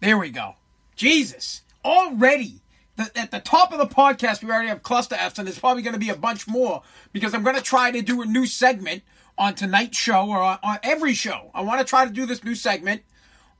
There we go. Jesus. Already. At the top of the podcast, we already have cluster Fs, and there's probably going to be a bunch more because I'm going to try to do a new segment on tonight's show or on every show. I want to try to do this new segment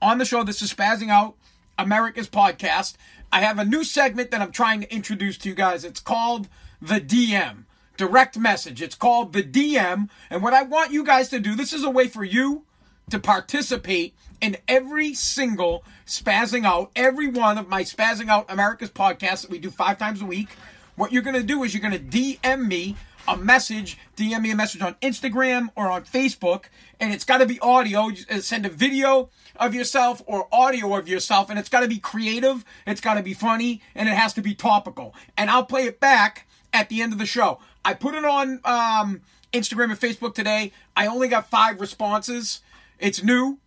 on the show. This is Spazzing Out America's podcast. I have a new segment that I'm trying to introduce to you guys. It's called The DM. Direct message. It's called The DM. And what I want you guys to do, this is a way for you to participate in every single Spazzing Out, every one of my Spazzing Out America's podcasts that we do five times a week. What you're going to do is you're going to DM me a message, DM me a message on Instagram or on Facebook, and it's got to be audio. Send a video of yourself or audio of yourself, and it's got to be creative, it's got to be funny, and it has to be topical. And I'll play it back at the end of the show. I put it on um, Instagram and Facebook today. I only got five responses. It's new.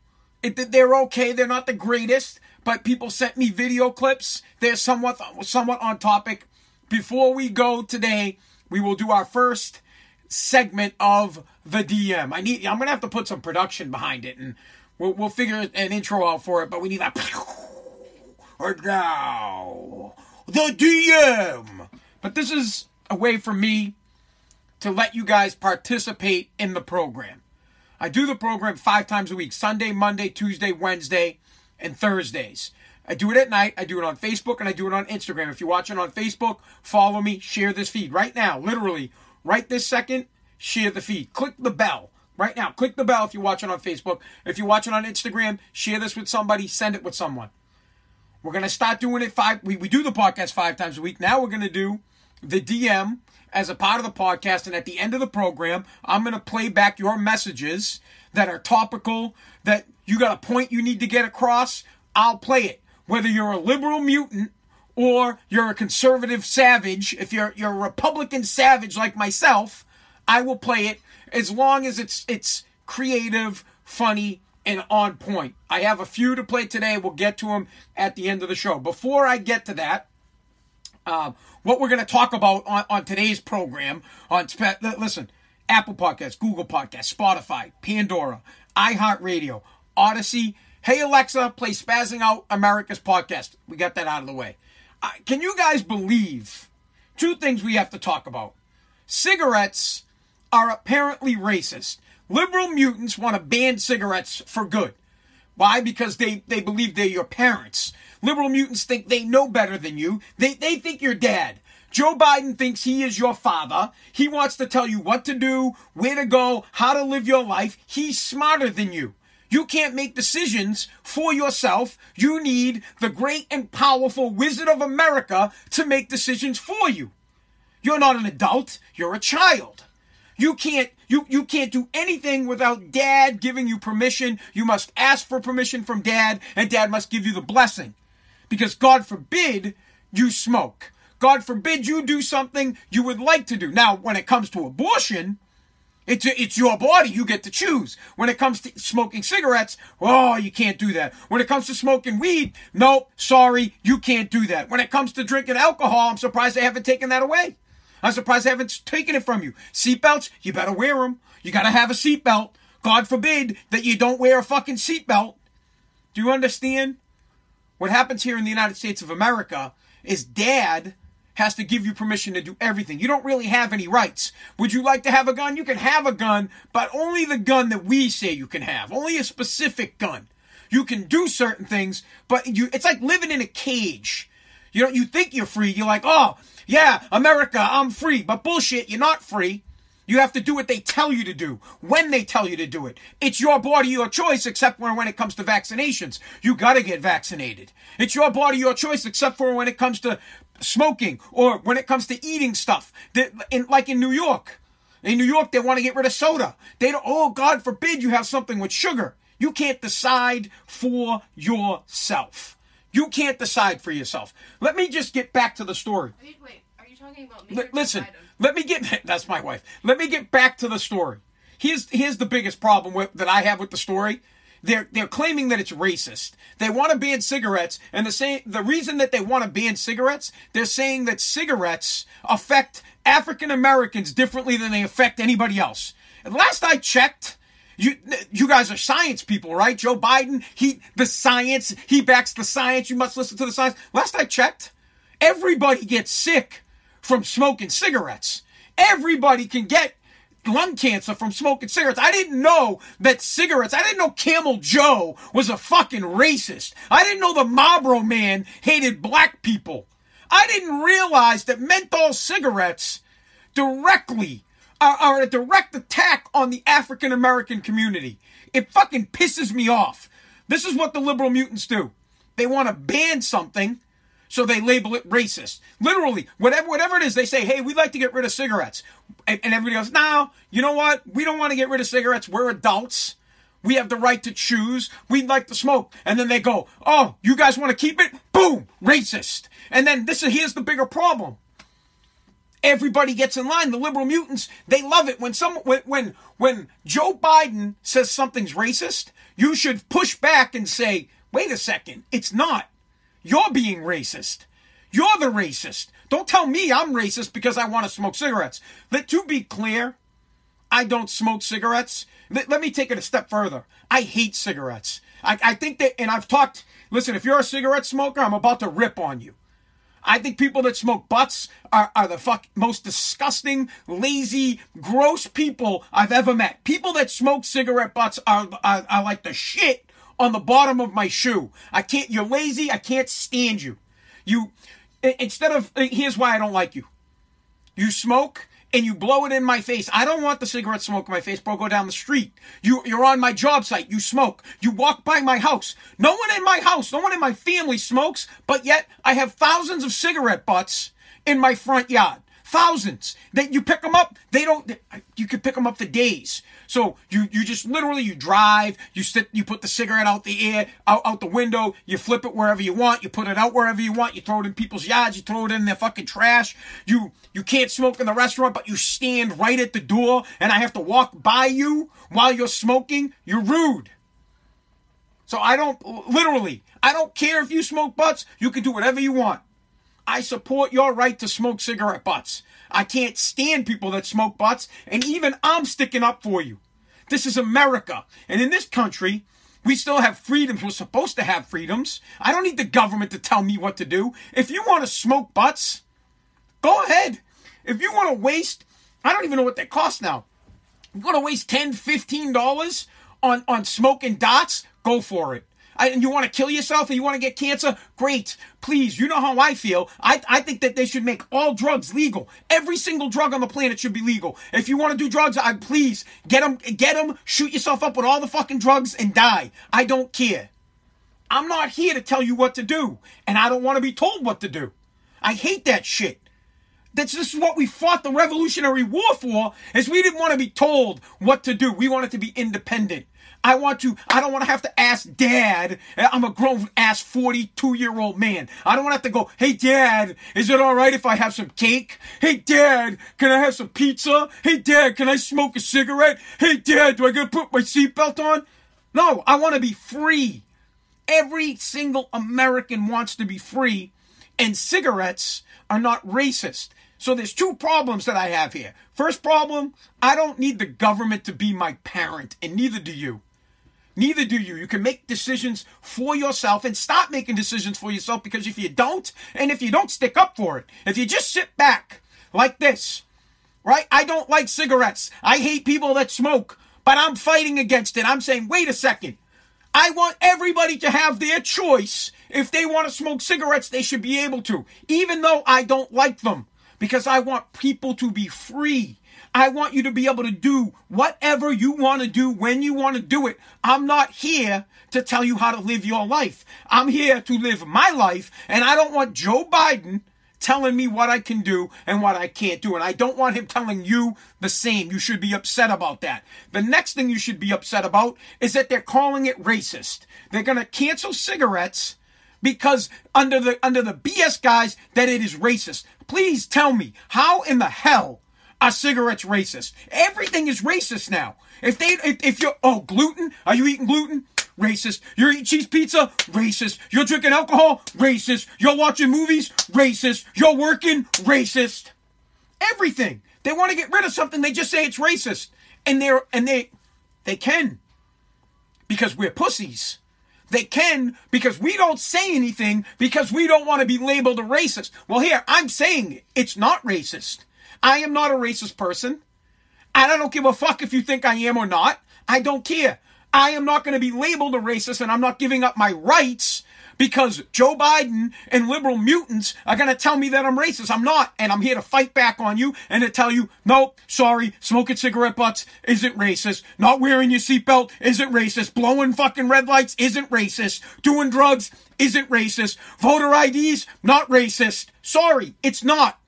It, they're okay. They're not the greatest, but people sent me video clips. They're somewhat somewhat on topic. Before we go today, we will do our first segment of the DM. I need. I'm gonna have to put some production behind it, and we'll, we'll figure an intro out for it. But we need that. Or now the DM. But this is a way for me to let you guys participate in the program. I do the program five times a week Sunday, Monday, Tuesday, Wednesday, and Thursdays. I do it at night. I do it on Facebook and I do it on Instagram. If you're watching on Facebook, follow me, share this feed right now. Literally, right this second, share the feed. Click the bell right now. Click the bell if you're watching on Facebook. If you're watching on Instagram, share this with somebody, send it with someone. We're going to start doing it five. We, we do the podcast five times a week. Now we're going to do the DM as a part of the podcast. And at the end of the program, I'm going to play back your messages that are topical, that you got a point you need to get across. I'll play it. Whether you're a liberal mutant or you're a conservative savage, if you're you're a Republican savage like myself, I will play it as long as it's it's creative, funny, and on point. I have a few to play today. We'll get to them at the end of the show. Before I get to that, um, what we're going to talk about on, on today's program on listen apple podcast google podcast spotify pandora iheartradio Audacy. Hey alexa play spazzing out america's podcast. We got that out of the way. Uh, can you guys believe two things we have to talk about? Cigarettes are apparently racist. Liberal mutants want to ban cigarettes for good. Why? Because they, they believe they're your parents Liberal mutants think they know better than you. They, they think you're dad. Joe Biden thinks he is your father. He wants to tell you what to do, where to go, how to live your life. He's smarter than you. You can't make decisions for yourself. You need the great and powerful Wizard of America to make decisions for you. You're not an adult, you're a child. You can't you you can't do anything without dad giving you permission. You must ask for permission from dad and dad must give you the blessing. Because God forbid you smoke. God forbid you do something you would like to do. Now, when it comes to abortion, it's, it's your body. You get to choose. When it comes to smoking cigarettes, oh, you can't do that. When it comes to smoking weed, nope, sorry, you can't do that. When it comes to drinking alcohol, I'm surprised they haven't taken that away. I'm surprised they haven't taken it from you. Seatbelts, you better wear them. You gotta have a seatbelt. God forbid that you don't wear a fucking seatbelt. Do you understand? What happens here in the United States of America is dad has to give you permission to do everything. You don't really have any rights. Would you like to have a gun? You can have a gun, but only the gun that we say you can have. Only a specific gun. You can do certain things, but you it's like living in a cage. You know, you think you're free. You're like, "Oh, yeah, America, I'm free." But bullshit, you're not free. You have to do what they tell you to do, when they tell you to do it. It's your body, your choice, except for when it comes to vaccinations. You gotta get vaccinated. It's your body, your choice, except for when it comes to smoking or when it comes to eating stuff. In, like in New York. In New York, they want to get rid of soda. They don't, oh, God forbid you have something with sugar. You can't decide for yourself. You can't decide for yourself. Let me just get back to the story. Wait, wait. Talking about? L- listen, let me get that's my wife. Let me get back to the story. Here's here's the biggest problem with, that I have with the story. They're they're claiming that it's racist. They want to ban cigarettes, and the same the reason that they want to ban cigarettes, they're saying that cigarettes affect African Americans differently than they affect anybody else. And last I checked, you you guys are science people, right? Joe Biden, he the science, he backs the science. You must listen to the science. Last I checked, everybody gets sick from smoking cigarettes. Everybody can get lung cancer from smoking cigarettes. I didn't know that cigarettes, I didn't know Camel Joe was a fucking racist. I didn't know the Marlboro man hated black people. I didn't realize that menthol cigarettes directly are, are a direct attack on the African American community. It fucking pisses me off. This is what the liberal mutants do. They want to ban something, so they label it racist. Literally, whatever whatever it is, they say, "Hey, we'd like to get rid of cigarettes," and, and everybody goes, "No, you know what? We don't want to get rid of cigarettes. We're adults. We have the right to choose. We'd like to smoke." And then they go, "Oh, you guys want to keep it? Boom, racist." And then this is here's the bigger problem everybody gets in line. The liberal mutants, they love it when some when when, when Joe Biden says something's racist, you should push back and say, "Wait a second, it's not. You're being racist. You're the racist. Don't tell me I'm racist because I want to smoke cigarettes." Let to be clear, I don't smoke cigarettes. Let, let me take it a step further. I hate cigarettes. I, I think that, and I've talked. Listen, if you're a cigarette smoker, I'm about to rip on you. I think people that smoke butts are, are the fuck most disgusting, lazy, gross people I've ever met. People that smoke cigarette butts are, are, are like the shit on the bottom of my shoe. I can't, you're lazy. I can't stand you. You, instead of, here's why I don't like you. You smoke and you blow it in my face. I don't want the cigarette smoke in my face, bro. Go down the street. You, you're on my job site. You smoke. You walk by my house. No one in my house, no one in my family smokes, but yet I have thousands of cigarette butts in my front yard. Thousands. That you pick them up, they don't, you can pick them up for days. So you, you just literally, you drive, you sit, you put the cigarette out the air, out, out the window, you flip it wherever you want, you put it out wherever you want, you throw it in people's yards, you throw it in their fucking trash. You, you can't smoke in the restaurant, but you stand right at the door and I have to walk by you while you're smoking. You're rude. So I don't, literally, I don't care if you smoke butts, you can do whatever you want. I support your right to smoke cigarette butts. I can't stand people that smoke butts, and even I'm sticking up for you. This is America. And in this country, we still have freedoms. We're supposed to have freedoms. I don't need the government to tell me what to do. If you want to smoke butts, go ahead. If you want to waste, I don't even know what they cost now. You want to waste $10, $15 on, on smoking dots? Go for it. I, and you want to kill yourself and you want to get cancer? Great. Please, you know how I feel. I, I think that they should make all drugs legal. Every single drug on the planet should be legal. If you want to do drugs, I please get them, get them, shoot yourself up with all the fucking drugs and die. I don't care. I'm not here to tell you what to do, and I don't want to be told what to do. I hate that shit. That's this is what we fought the Revolutionary War for, is we didn't want to be told what to do. We wanted to be independent. I want to, I don't want to have to ask dad. I'm a grown ass 42 year old man. I don't want to have to go, hey dad, is it alright if I have some cake? Hey dad, can I have some pizza? Hey dad, can I smoke a cigarette? Hey dad, do I gotta put my seatbelt on? No, I want to be free. Every single American wants to be free, and cigarettes are not racist. So there's two problems that I have here. First problem, I don't need the government to be my parent, and neither do you. Neither do you. You can make decisions for yourself and stop making decisions for yourself because if you don't, and if you don't stick up for it, if you just sit back like this, right? I don't like cigarettes. I hate people that smoke, but I'm fighting against it. I'm saying, wait a second. I want everybody to have their choice. If they want to smoke cigarettes, they should be able to, even though I don't like them, because I want people to be free. I want you to be able to do whatever you want to do when you want to do it. I'm not here to tell you how to live your life. I'm here to live my life, and I don't want Joe Biden telling me what I can do and what I can't do. And I don't want him telling you the same. You should be upset about that. The next thing you should be upset about is that they're calling it racist. They're going to cancel cigarettes because under the under the BS guys that it is racist. Please tell me how in the hell are cigarettes racist? Everything is racist now. If they if, if you're oh gluten, are you eating gluten? Racist. You're eating cheese pizza? Racist. You're drinking alcohol? Racist. You're watching movies? Racist. You're working? Racist. Everything. They want to get rid of something, they just say it's racist. And they're and they they can. Because we're pussies. They can because we don't say anything because we don't want to be labeled a racist. Well, here, I'm saying it's not racist. I am not a racist person. And I don't give a fuck if you think I am or not. I don't care. I am not going to be labeled a racist and I'm not giving up my rights because Joe Biden and liberal mutants are going to tell me that I'm racist. I'm not. And I'm here to fight back on you and to tell you, nope, sorry, smoking cigarette butts isn't racist. Not wearing your seatbelt isn't racist. Blowing fucking red lights isn't racist. Doing drugs isn't racist. Voter IDs, not racist. Sorry, it's not.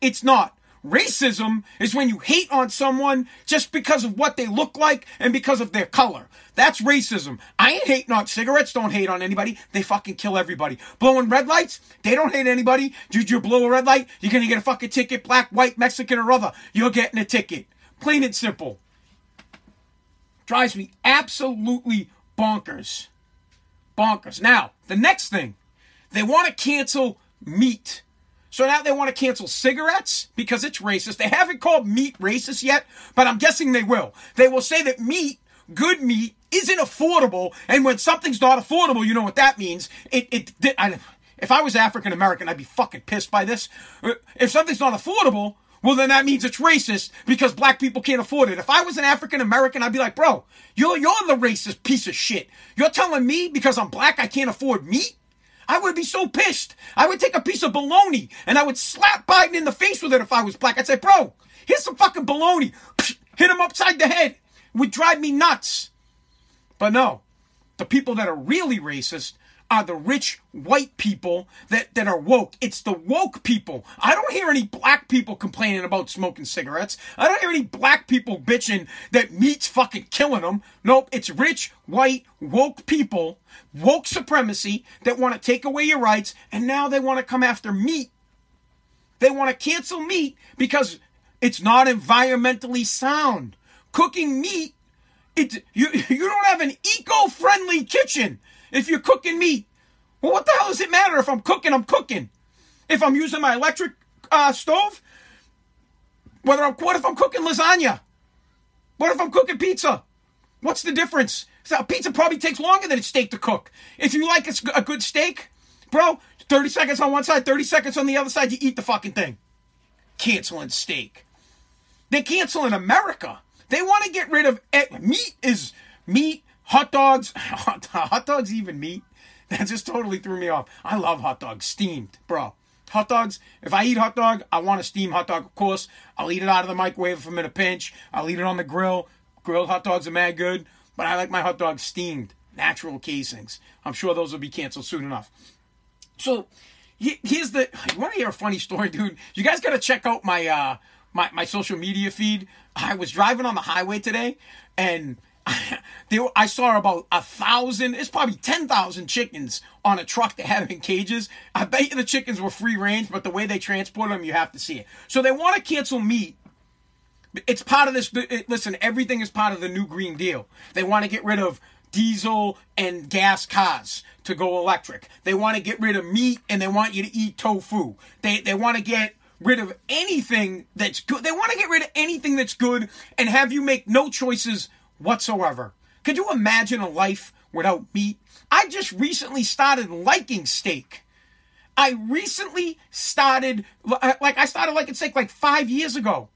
It's not. Racism is when you hate on someone just because of what they look like and because of their color. That's racism. I ain't hating on cigarettes, don't hate on anybody. They fucking kill everybody. Blowing red lights, they don't hate anybody. Did you blow a red light? You're gonna get a fucking ticket, black, white, Mexican, or other. You're getting a ticket. Plain and simple. Drives me absolutely bonkers. Bonkers. Now, the next thing, they want to cancel meat. So now they want to cancel cigarettes because it's racist. They haven't called meat racist yet, but I'm guessing they will. They will say that meat, good meat, isn't affordable, and when something's not affordable, you know what that means. It, it, I, if I was African American, I'd be fucking pissed by this. Uh, if something's not affordable, well, then that means it's racist because black people can't afford it. If I was an African American, I'd be like, bro, you're, you're the racist piece of shit. You're telling me because I'm black, I can't afford meat? I would be so pissed. I would take a piece of baloney and I would slap Biden in the face with it if I was black. I'd say, bro, here's some fucking baloney. Hit him upside the head. It would drive me nuts. But no, the people that are really racist are the rich white people that, that are woke. It's the woke people. I don't hear any black people complaining about smoking cigarettes. I don't hear any black people bitching that meat's fucking killing them. Nope, it's rich, white, woke people, woke supremacy that want to take away your rights, and now they want to come after meat. They want to cancel meat because it's not environmentally sound. Cooking meat, it you you don't have an eco-friendly kitchen if you're cooking meat. Well, what the hell does it matter if I'm cooking? I'm cooking. If I'm using my electric uh, stove, whether I'm what if I'm cooking lasagna? What if I'm cooking pizza? What's the difference? So pizza probably takes longer than a steak to cook. If you like a good steak, bro, 30 seconds on one side, 30 seconds on the other side, you eat the fucking thing. Canceling steak. They cancel in America. They want to get rid of meat is meat, hot dogs, hot dogs even meat. That just totally threw me off. I love hot dogs steamed, bro. Hot dogs, if I eat hot dog, I want a steamed hot dog, of course. I'll eat it out of the microwave if I'm in a pinch. I'll eat it on the grill. Grilled hot dogs are mad good, but I like my hot dogs steamed, natural casings. I'm sure those will be canceled soon enough. So here's the. You want to hear a funny story, dude? You guys got to check out my uh my my social media feed. I was driving on the highway today, and I saw about a thousand, it's probably 10,000 chickens on a truck they have in cages. I bet you the chickens were free range, but the way they transport them, you have to see it. So they want to cancel meat. It's part of this. Listen, everything is part of the new Green Deal. They want to get rid of diesel and gas cars to go electric. They want to get rid of meat and they want you to eat tofu. They, they want to get rid of anything that's good. They want to get rid of anything that's good and have you make no choices whatsoever. Could you imagine a life without meat? I just recently started liking steak. I recently started, like, I started liking steak like five years ago.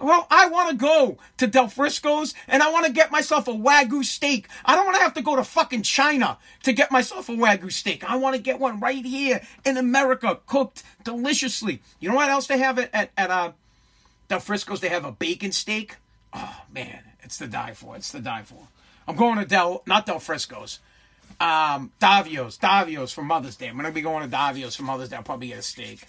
Well, I want to go to Del Frisco's and I want to get myself a Wagyu steak. I don't want to have to go to fucking China to get myself a Wagyu steak. I want to get one right here in America, cooked deliciously. You know what else they have at, at, at uh, Del Frisco's? They have a bacon steak. Oh, man. It's the die for. It's the die for. I'm going to Del, not Del Frisco's. Um, Davio's, Davio's for Mother's Day. I'm gonna be going to Davio's for Mother's Day. I'll probably get a steak.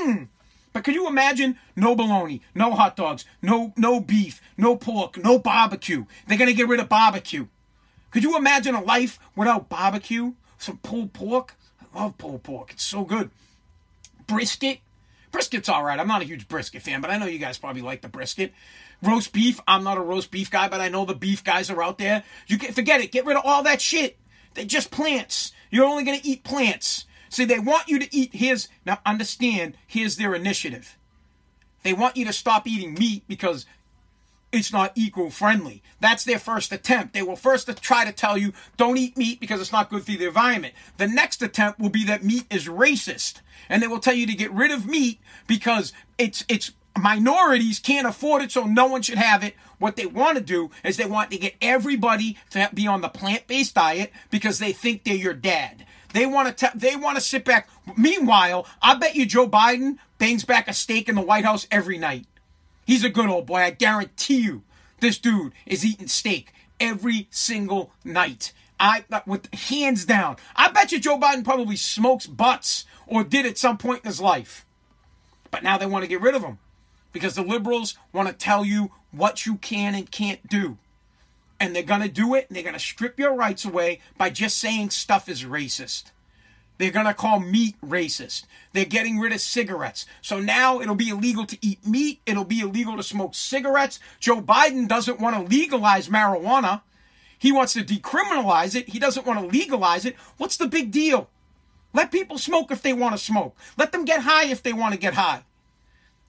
Mm. But could you imagine no bologna, no hot dogs, no no beef, no pork, no barbecue? They're gonna get rid of barbecue. Could you imagine a life without barbecue? Some pulled pork? I love pulled pork. It's so good. Brisket? Brisket's all right. I'm not a huge brisket fan, but I know you guys probably like the brisket. Roast beef? I'm not a roast beef guy, but I know the beef guys are out there. You can forget it. Get rid of all that shit. They're just plants. You're only going to eat plants. See, they want you to eat. Here's now understand. Here's their initiative. They want you to stop eating meat because it's not eco friendly. That's their first attempt. They will first try to tell you don't eat meat because it's not good for the environment. The next attempt will be that meat is racist, and they will tell you to get rid of meat because it's it's minorities can't afford it, so no one should have it. What they want to do is they want to get everybody to be on the plant based diet because they think they're your dad. They want to. they want to sit back. Meanwhile, I bet you Joe Biden bangs back a steak in the White House every night. He's a good old boy. I guarantee you, this dude is eating steak every single night. I uh, with hands down. I bet you Joe Biden probably smokes butts or did at some point in his life. But now they want to get rid of him because the liberals want to tell you what you can and can't do and they're going to do it and they're going to strip your rights away by just saying stuff is racist. They're going to call meat racist. They're getting rid of cigarettes. So now it'll be illegal to eat meat. It'll be illegal to smoke cigarettes. Joe Biden doesn't want to legalize marijuana. He wants to decriminalize it. He doesn't want to legalize it. What's the big deal? Let people smoke if they want to smoke. Let them get high if they want to get high.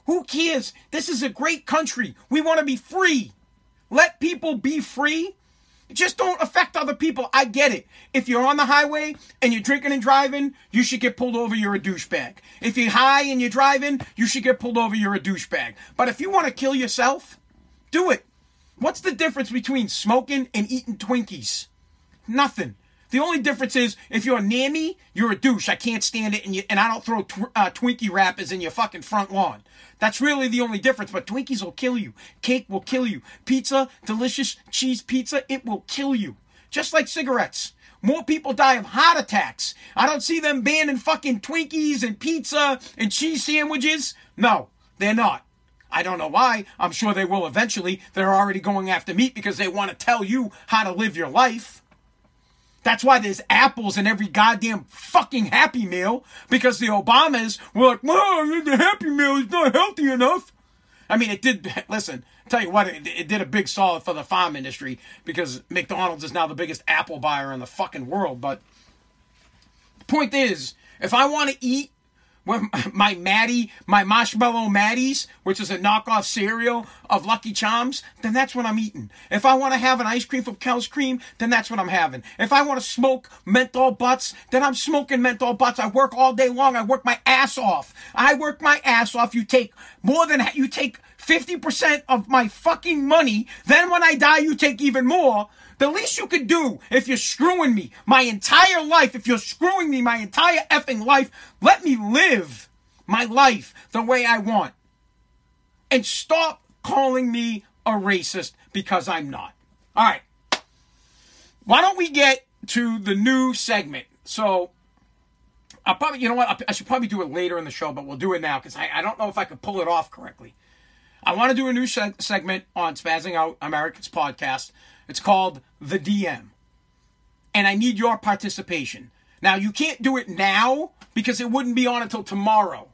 Who cares? This is a great country. We want to be free. Let people be free. Just don't affect other people. I get it. If you're on the highway and you're drinking and driving, you should get pulled over. You're a douchebag. If you're high and you're driving, you should get pulled over. You're a douchebag. But if you want to kill yourself, do it. What's the difference between smoking and eating Twinkies? Nothing. The only difference is if you're a nammy, you're a douche. I can't stand it, and, you, and I don't throw tw- uh, Twinkie wrappers in your fucking front lawn. That's really the only difference. But Twinkies will kill you. Cake will kill you. Pizza, delicious cheese pizza, it will kill you. Just like cigarettes. More people die of heart attacks. I don't see them banning fucking Twinkies and pizza and cheese sandwiches. No, they're not. I don't know why. I'm sure they will eventually. They're already going after meat because they want to tell you how to live your life. That's why there's apples in every goddamn fucking Happy Meal because the Obamas were like, well, the Happy Meal is not healthy enough. I mean, it did. Listen, tell you what, it, it, did a big solid for the farm industry because McDonald's is now the biggest apple buyer in the fucking world. But the point is, if I want to eat my Maddie, my marshmallow Maddies, which is a knockoff cereal of Lucky Charms, then that's what I'm eating. If I want to have an ice cream from Kel's Cream, then that's what I'm having. If I want to smoke menthol butts, then I'm smoking menthol butts. I work all day long. I work my ass off. I work my ass off. You take more than you take 50% of my fucking money. Then when I die, you take even more. The least you could do if you're screwing me my entire life, if you're screwing me my entire effing life, let me live my life the way I want. And stop calling me a racist because I'm not. All right. Why don't we get to the new segment? So, I'll probably, you know what? I should probably do it later in the show, but we'll do it now because I, I don't know if I could pull it off correctly. I want to do a new seg- segment on Spazzing Out Americans podcast it's called The DM. And I need your participation. Now, you can't do it now because it wouldn't be on until tomorrow.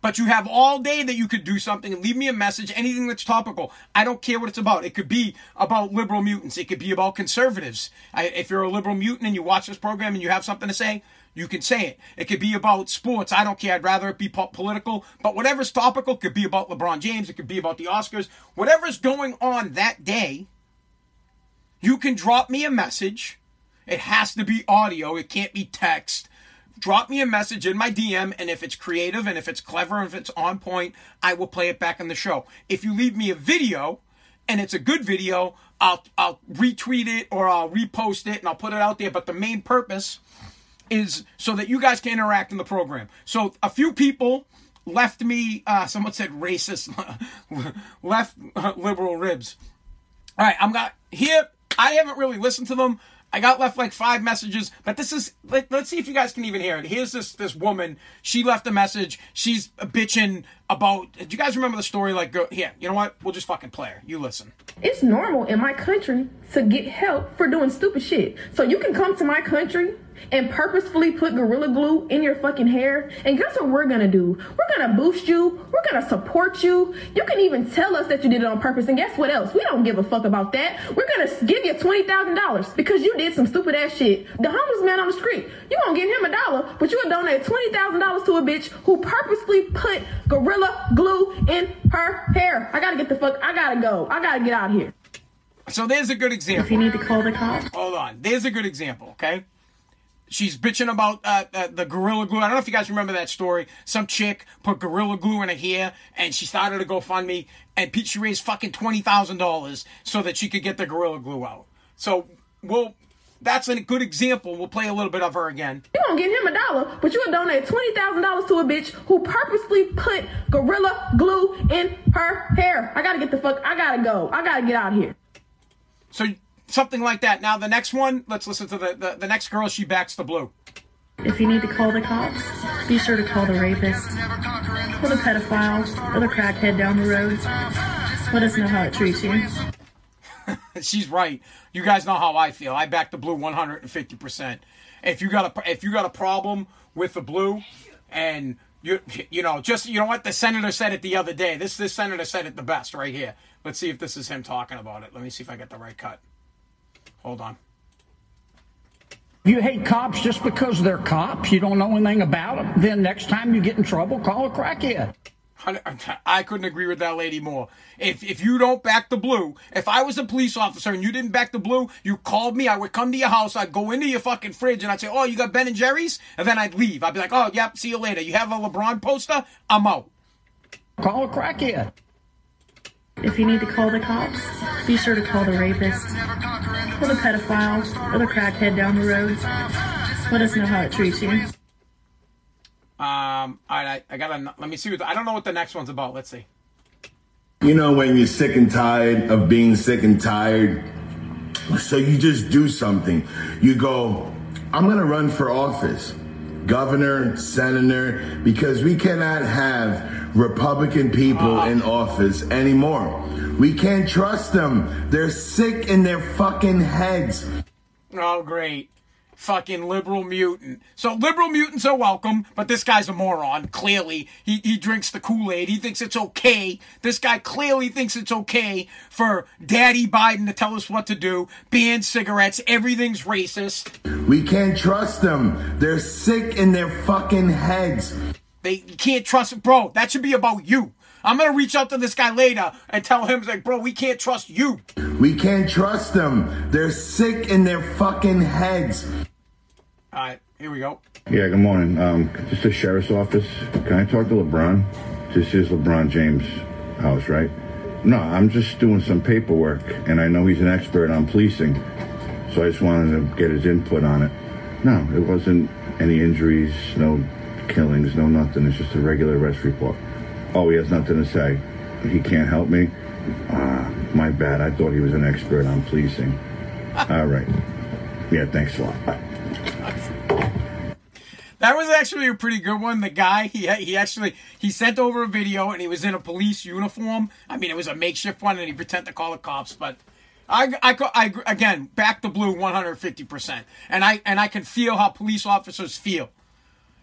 But you have all day that you could do something and leave me a message, anything that's topical. I don't care what it's about. It could be about liberal mutants. It could be about conservatives. I, if you're a liberal mutant and you watch this program and you have something to say, you can say it. It could be about sports. I don't care. I'd rather it be po- political. But whatever's topical could be about LeBron James. It could be about the Oscars. Whatever's going on that day, you can drop me a message. It has to be audio, it can't be text. Drop me a message in my DM, and if it's creative and if it's clever and if it's on point, I will play it back in the show. If you leave me a video and it's a good video, I'll I'll retweet it or I'll repost it and I'll put it out there. But the main purpose is so that you guys can interact in the program. So a few people left me. Uh, someone said racist, left liberal ribs. All right, I'm got here. I haven't really listened to them. I got left like five messages, but this is let, us see if you guys can even hear it. Here's this this woman. She left a message. She's bitching about. Do you guys remember the story? Like, go here. You know what? We'll just fucking play her. You listen. It's normal in my country to get help for doing stupid shit. So you can come to my country and purposefully put Gorilla Glue in your fucking hair. And guess what we're gonna do? We're gonna boost you. We're gonna support you. You can even tell us that you did it on purpose. And guess what else? We don't give a fuck about that. We're gonna give you $20,000 because you did some stupid ass shit. The homeless man on the street, you gonna give him a dollar, but you gonna donate $20,000 to a bitch who purposely put Gorilla Glue in her hair. I gotta get the fuck, I gotta go. I gotta get out of here. So there's a good example. If you need to call the cops. Hold on. There's a good example, okay? She's bitching about uh, uh, the Gorilla Glue. I don't know if you guys remember that story. Some chick put Gorilla Glue in her hair and she started a GoFundMe and she raised fucking $20,000 so that she could get the Gorilla Glue out. So, we'll, that's a good example. We'll play a little bit of her again. You gonna give him a dollar, but you gonna donate $20,000 to a bitch who purposely put Gorilla Glue in her hair. I gotta get the fuck, I gotta go. I gotta get out of here. So, something like that. Now, the next one, let's listen to the, the, the next girl. She backs the blue. If you need to call the cops, be sure to call the rapist, or the pedophile, or the crackhead down the road. Let us know how it treats you. She's right. You guys know how I feel. I back the blue 150%. If you got a if you got a problem with the blue and you you know just you know what the senator said it the other day. This this senator said it the best right here. Let's see if this is him talking about it. Let me see if I get the right cut. Hold on. You hate cops just because they're cops. You don't know anything about them. Then next time you get in trouble, call a crackhead. I couldn't agree with that lady more. If if you don't back the blue, if I was a police officer and you didn't back the blue, you called me, I would come to your house, I'd go into your fucking fridge and I'd say, "Oh, you got Ben and Jerry's?" And then I'd leave. I'd be like, "Oh, yep, see you later. You have a LeBron poster? I'm out." Call a crackhead. If you need to call the cops, be sure to call the rapist, or the pedophile, or the crackhead down the road. Let us know how it treats you. Um, all right, I, I gotta, let me see what, the, I don't know what the next one's about. Let's see. You know, when you're sick and tired of being sick and tired, so you just do something. You go, I'm gonna run for office, governor, senator, because we cannot have Republican people uh, in office anymore. We can't trust them. They're sick in their fucking heads. Oh, great fucking liberal mutant. So liberal mutants are welcome, but this guy's a moron. Clearly, he he drinks the Kool Aid. He thinks it's okay. This guy clearly thinks it's okay for Daddy Biden to tell us what to do. Ban cigarettes. Everything's racist. We can't trust them. They're sick in their fucking heads. They can't trust, bro. That should be about you. I'm gonna reach out to this guy later and tell him, like, bro, we can't trust you. We can't trust them. They're sick in their fucking heads. All right, here we go. Yeah, good morning. Um, just the sheriff's office. Can I talk to LeBron? This is LeBron James' house, right? No, I'm just doing some paperwork, and I know he's an expert on policing, so I just wanted to get his input on it. No, it wasn't any injuries, no killings, no nothing. It's just a regular arrest report. Oh, he has nothing to say. He can't help me? Ah, my bad. I thought he was an expert on policing. All right. Yeah, thanks a lot. Bye. That was actually a pretty good one. The guy, he he actually he sent over a video and he was in a police uniform. I mean, it was a makeshift one, and he pretended to call the cops. But I, I, I again back the blue 150 percent, and I and I can feel how police officers feel.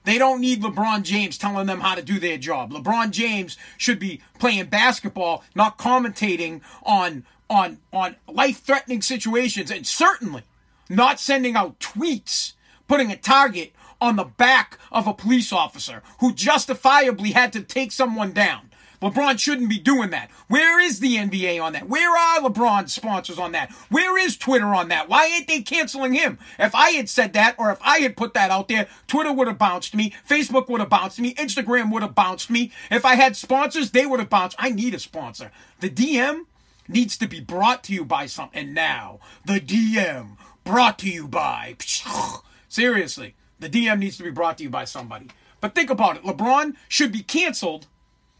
They don't need LeBron James telling them how to do their job. LeBron James should be playing basketball, not commentating on on on life-threatening situations, and certainly not sending out tweets putting a target on the back of a police officer who justifiably had to take someone down. LeBron shouldn't be doing that. Where is the NBA on that? Where are LeBron's sponsors on that? Where is Twitter on that? Why ain't they canceling him? If I had said that or if I had put that out there, Twitter would have bounced me, Facebook would have bounced me, Instagram would have bounced me. If I had sponsors, they would have bounced. I need a sponsor. The DM needs to be brought to you by something. And now, the DM brought to you by. Seriously. The DM needs to be brought to you by somebody. But think about it. LeBron should be canceled,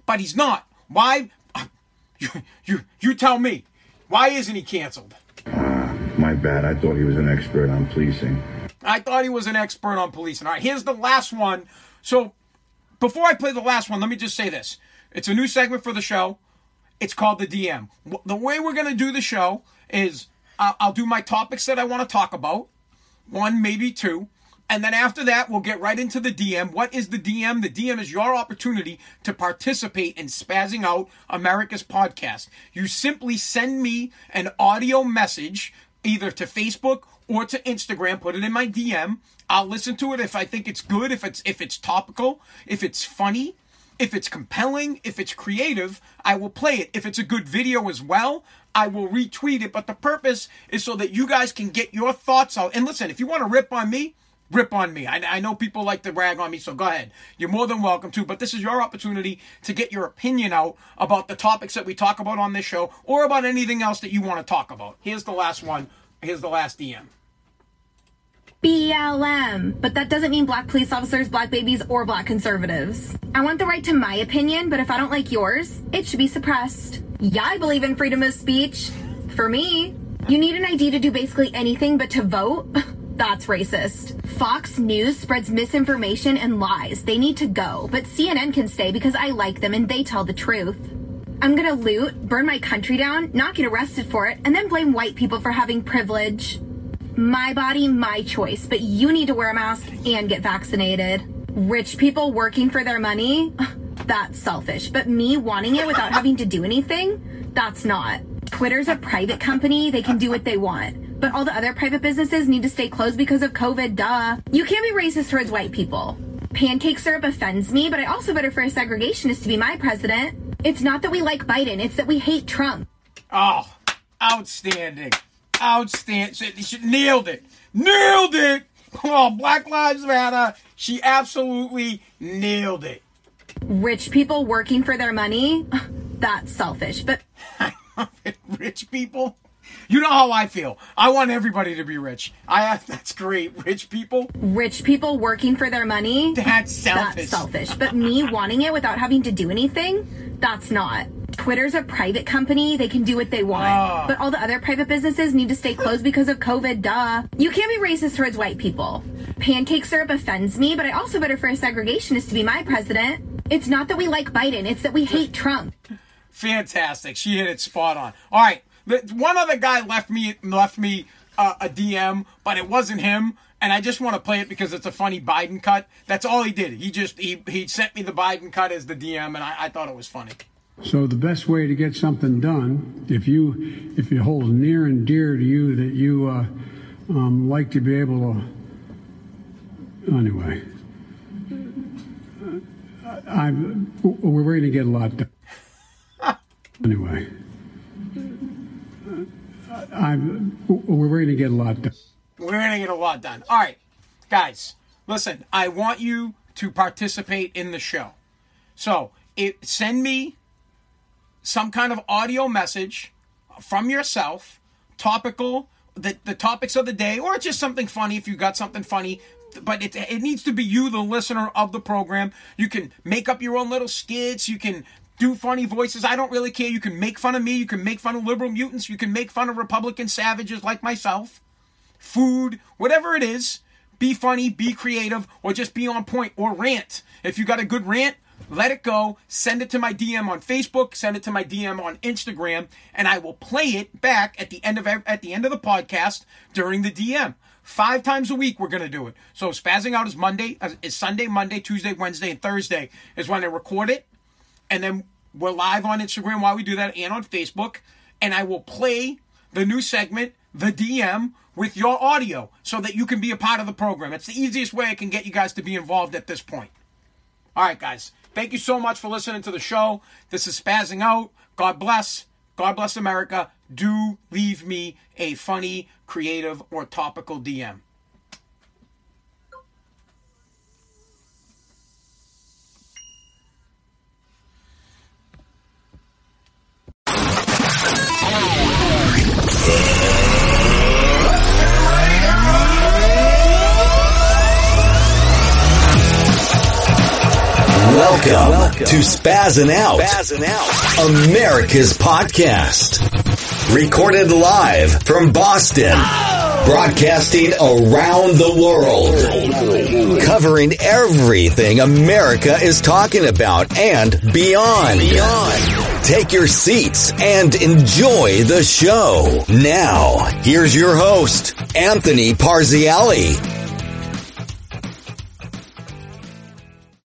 but he's not. Why? You, you, you tell me. Why isn't he canceled? Uh, My bad. I thought he was an expert on policing. I thought he was an expert on policing. All right, here's the last one. So, before I play the last one, let me just say this. It's a new segment for the show. It's called the DM. The way we're going to do the show is I'll do my topics that I want to talk about, one, maybe two. And then after that, we'll get right into the DM. What is the DM? The DM is your opportunity to participate in Spazzing Out America's podcast. You simply send me an audio message either to Facebook or to Instagram, put it in my DM. I'll listen to it if I think it's good, if it's if it's topical, if it's funny, if it's compelling, if it's creative, I will play it. If it's a good video as well, I will retweet it. But the purpose is so that you guys can get your thoughts out. And listen, if you want to rip on me, rip on me. I, I, know people like to rag on me, so go ahead. You're more than welcome to, but this is your opportunity to get your opinion out about the topics that we talk about on this show or about anything else that you want to talk about. Here's the last one. Here's the last DM. BLM, but that doesn't mean black police officers, black babies, or black conservatives. I want the right to my opinion, but if I don't like yours, it should be suppressed. Yeah, I believe in freedom of speech. For me, you need an ID to do basically anything but to vote. That's racist. Fox News spreads misinformation and lies. They need to go, but CNN can stay because I like them and they tell the truth. I'm gonna loot, burn my country down, not get arrested for it, and then blame white people for having privilege. My body, my choice, but you need to wear a mask and get vaccinated. Rich people working for their money, that's selfish. But me wanting it without having to do anything, that's not. Twitter's a private company, they can do what they want. But all the other private businesses need to stay closed because of COVID, duh. You can't be racist towards white people. Pancake syrup offends me, but I also voted for a segregationist to be my president. It's not that we like Biden, it's that we hate Trump. Oh, outstanding. Outstanding. She, she nailed it. Nailed it. Oh, Black Lives Matter. She absolutely nailed it. Rich people working for their money, that's selfish. But rich people? You know how I feel. I want everybody to be rich. I that's great. Rich people. Rich people working for their money. That's selfish. That's selfish. But me wanting it without having to do anything, that's not. Twitter's a private company. They can do what they want. Oh. But all the other private businesses need to stay closed because of COVID, duh. You can't be racist towards white people. Pancake syrup offends me, but I also voted for a segregationist to be my president. It's not that we like Biden, it's that we hate Trump. Fantastic. She hit it spot on. All right. One other guy left me left me uh, a DM, but it wasn't him. And I just want to play it because it's a funny Biden cut. That's all he did. He just he he sent me the Biden cut as the DM, and I, I thought it was funny. So the best way to get something done, if you if it holds near and dear to you that you uh, um, like to be able to, anyway, I'm we're going to get a lot done. anyway, I'm we're going to get a lot done. We're going to get a lot done. All right, guys, listen. I want you to participate in the show. So it, send me some kind of audio message from yourself, topical, the, the topics of the day, or just something funny if you got something funny. But it, it needs to be you, the listener of the program. You can make up your own little skits. You can do funny voices. I don't really care. You can make fun of me. You can make fun of liberal mutants. You can make fun of Republican savages like myself. Food, whatever it is. Be funny, be creative, or just be on point, or rant. If you got a good rant, let it go, send it to my DM on Facebook, send it to my DM on Instagram, and I will play it back at the end of at the end of the podcast during the DM. Five times a week we're gonna do it. So spazzing out is Monday, uh, is Sunday, Monday, Tuesday, Wednesday, and Thursday is when I record it, and then we're live on Instagram while we do that and on Facebook, and I will play the new segment, the DM, with your audio so that you can be a part of the program. It's the easiest way I can get you guys to be involved at this point. All right, guys. Thank you so much for listening to the show. This is Spazzing Out. God bless. God bless America. Do leave me a funny, creative, or topical DM. Welcome, to Spazzing Out, Spazzing Out, America's podcast. Recorded live from Boston. Broadcasting around the world. Covering everything America is talking about and beyond. Beyond. Take your seats and enjoy the show. Now, here's your host, Anthony Parziale.